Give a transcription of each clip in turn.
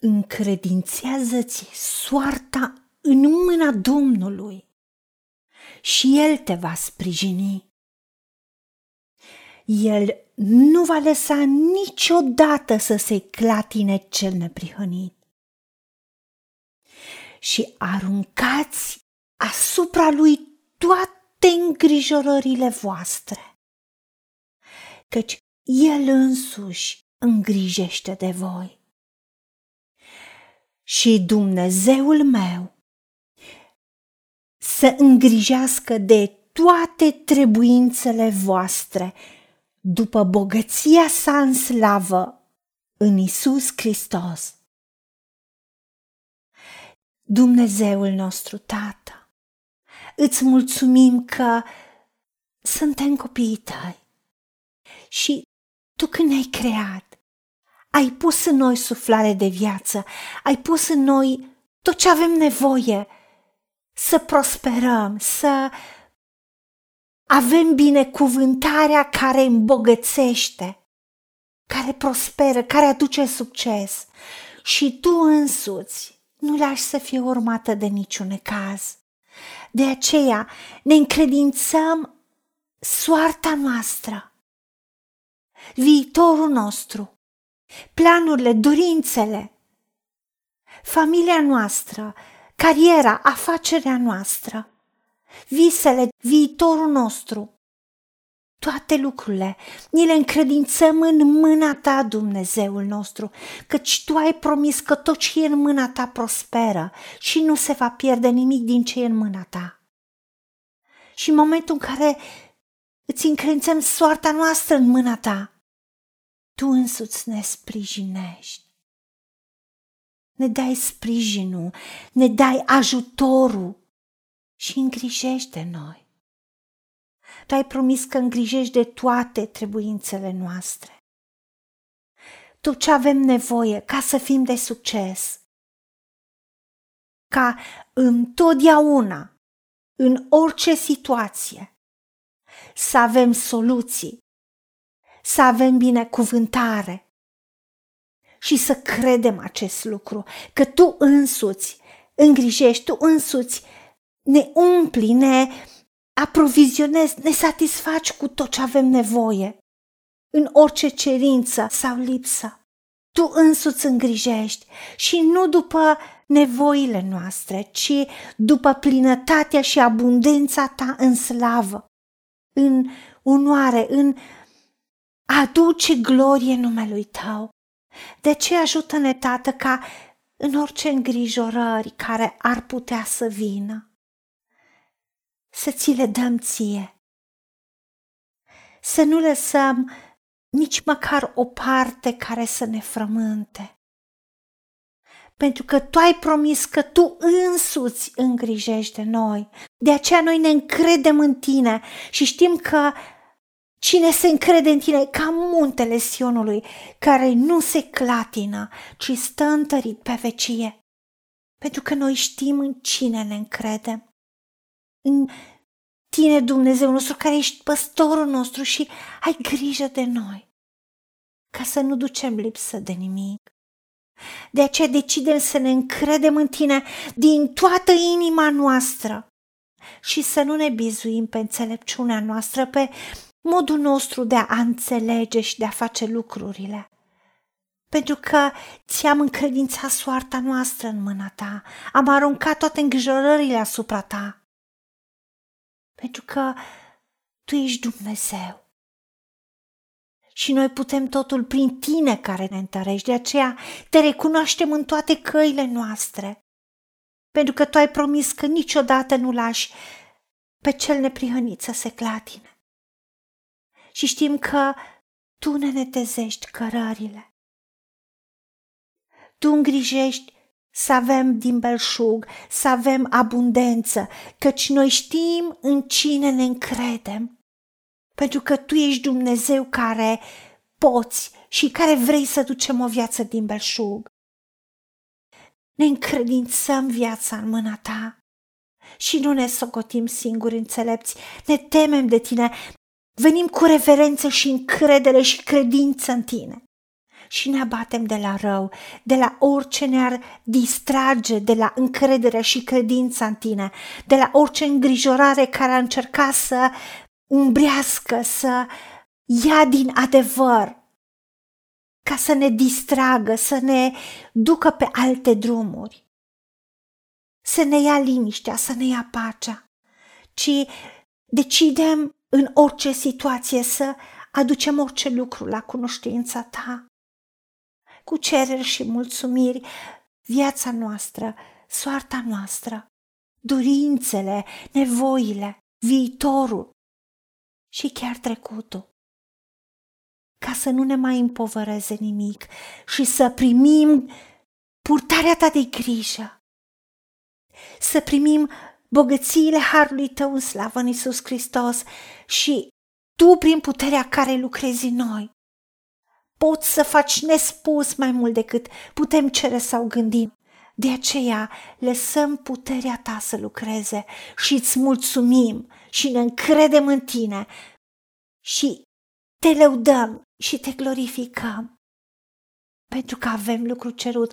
încredințează-ți soarta în mâna Domnului și El te va sprijini. El nu va lăsa niciodată să se clatine cel neprihănit. Și aruncați asupra lui toate îngrijorările voastre, căci El însuși îngrijește de voi. Și Dumnezeul meu să îngrijească de toate trebuințele voastre după bogăția sa în slavă în Isus Hristos. Dumnezeul nostru, Tată, îți mulțumim că suntem copiii tăi și tu când ne-ai creat, ai pus în noi suflare de viață, ai pus în noi tot ce avem nevoie. Să prosperăm, să avem binecuvântarea care îmbogățește, care prosperă, care aduce succes. Și tu însuți nu lași să fie urmată de niciun caz. De aceea ne încredințăm soarta noastră, viitorul nostru, planurile, dorințele, familia noastră, cariera, afacerea noastră visele, viitorul nostru. Toate lucrurile ni le încredințăm în mâna ta, Dumnezeul nostru, căci tu ai promis că tot ce e în mâna ta prosperă și nu se va pierde nimic din ce e în mâna ta. Și în momentul în care îți încredințăm soarta noastră în mâna ta, tu însuți ne sprijinești. Ne dai sprijinul, ne dai ajutorul și îngrijește noi. Tu ai promis că îngrijești de toate trebuințele noastre. Tot ce avem nevoie ca să fim de succes. Ca întotdeauna, în orice situație, să avem soluții, să avem binecuvântare și să credem acest lucru, că tu însuți îngrijești, tu însuți ne umpli, ne aprovizionezi, ne satisfaci cu tot ce avem nevoie, în orice cerință sau lipsă. Tu însuți îngrijești și nu după nevoile noastre, ci după plinătatea și abundența ta în slavă, în unoare, în aduce glorie numelui tău. De ce ajută-ne, Tată, ca în orice îngrijorări care ar putea să vină, să ți le dăm ție. Să nu lăsăm nici măcar o parte care să ne frământe. Pentru că tu ai promis că tu însuți îngrijești de noi. De aceea noi ne încredem în tine și știm că cine se încrede în tine ca muntele Sionului, care nu se clatină, ci stă întărit pe vecie. Pentru că noi știm în cine ne încredem în tine, Dumnezeu nostru, care ești păstorul nostru și ai grijă de noi, ca să nu ducem lipsă de nimic. De aceea decidem să ne încredem în tine din toată inima noastră și să nu ne bizuim pe înțelepciunea noastră, pe modul nostru de a înțelege și de a face lucrurile. Pentru că ți-am încredințat soarta noastră în mâna ta, am aruncat toate îngrijorările asupra ta pentru că tu ești Dumnezeu. Și noi putem totul prin tine care ne întărești, de aceea te recunoaștem în toate căile noastre, pentru că tu ai promis că niciodată nu lași pe cel neprihănit să se clatine. Și știm că tu ne netezești cărările. Tu îngrijești să avem din belșug, să avem abundență, căci noi știm în cine ne încredem. Pentru că Tu ești Dumnezeu care poți și care vrei să ducem o viață din belșug. Ne încredințăm viața în mâna Ta și nu ne socotim singuri înțelepți, ne temem de Tine, venim cu reverență și încredere și credință în Tine. Și ne abatem de la rău, de la orice ne-ar distrage de la încrederea și credința în tine, de la orice îngrijorare care a încercat să umbrească, să ia din adevăr, ca să ne distragă, să ne ducă pe alte drumuri, să ne ia liniștea, să ne ia pacea, ci decidem în orice situație să aducem orice lucru la cunoștința ta. Cu cereri și mulțumiri, viața noastră, soarta noastră, dorințele, nevoile, viitorul și chiar trecutul. Ca să nu ne mai împovăreze nimic și să primim purtarea ta de grijă. Să primim bogățiile harului tău în slavă în Iisus Hristos și tu, prin puterea care lucrezi în noi, poți să faci nespus mai mult decât putem cere sau gândim. De aceea lăsăm puterea ta să lucreze și îți mulțumim și ne încredem în tine și te lăudăm și te glorificăm pentru că avem lucru cerut,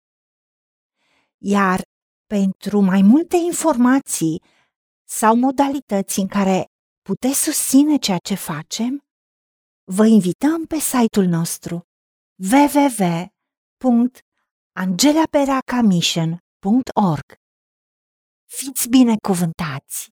Iar pentru mai multe informații sau modalități în care puteți susține ceea ce facem, vă invităm pe site-ul nostru www.angelaperacamission.org. Fiți binecuvântați!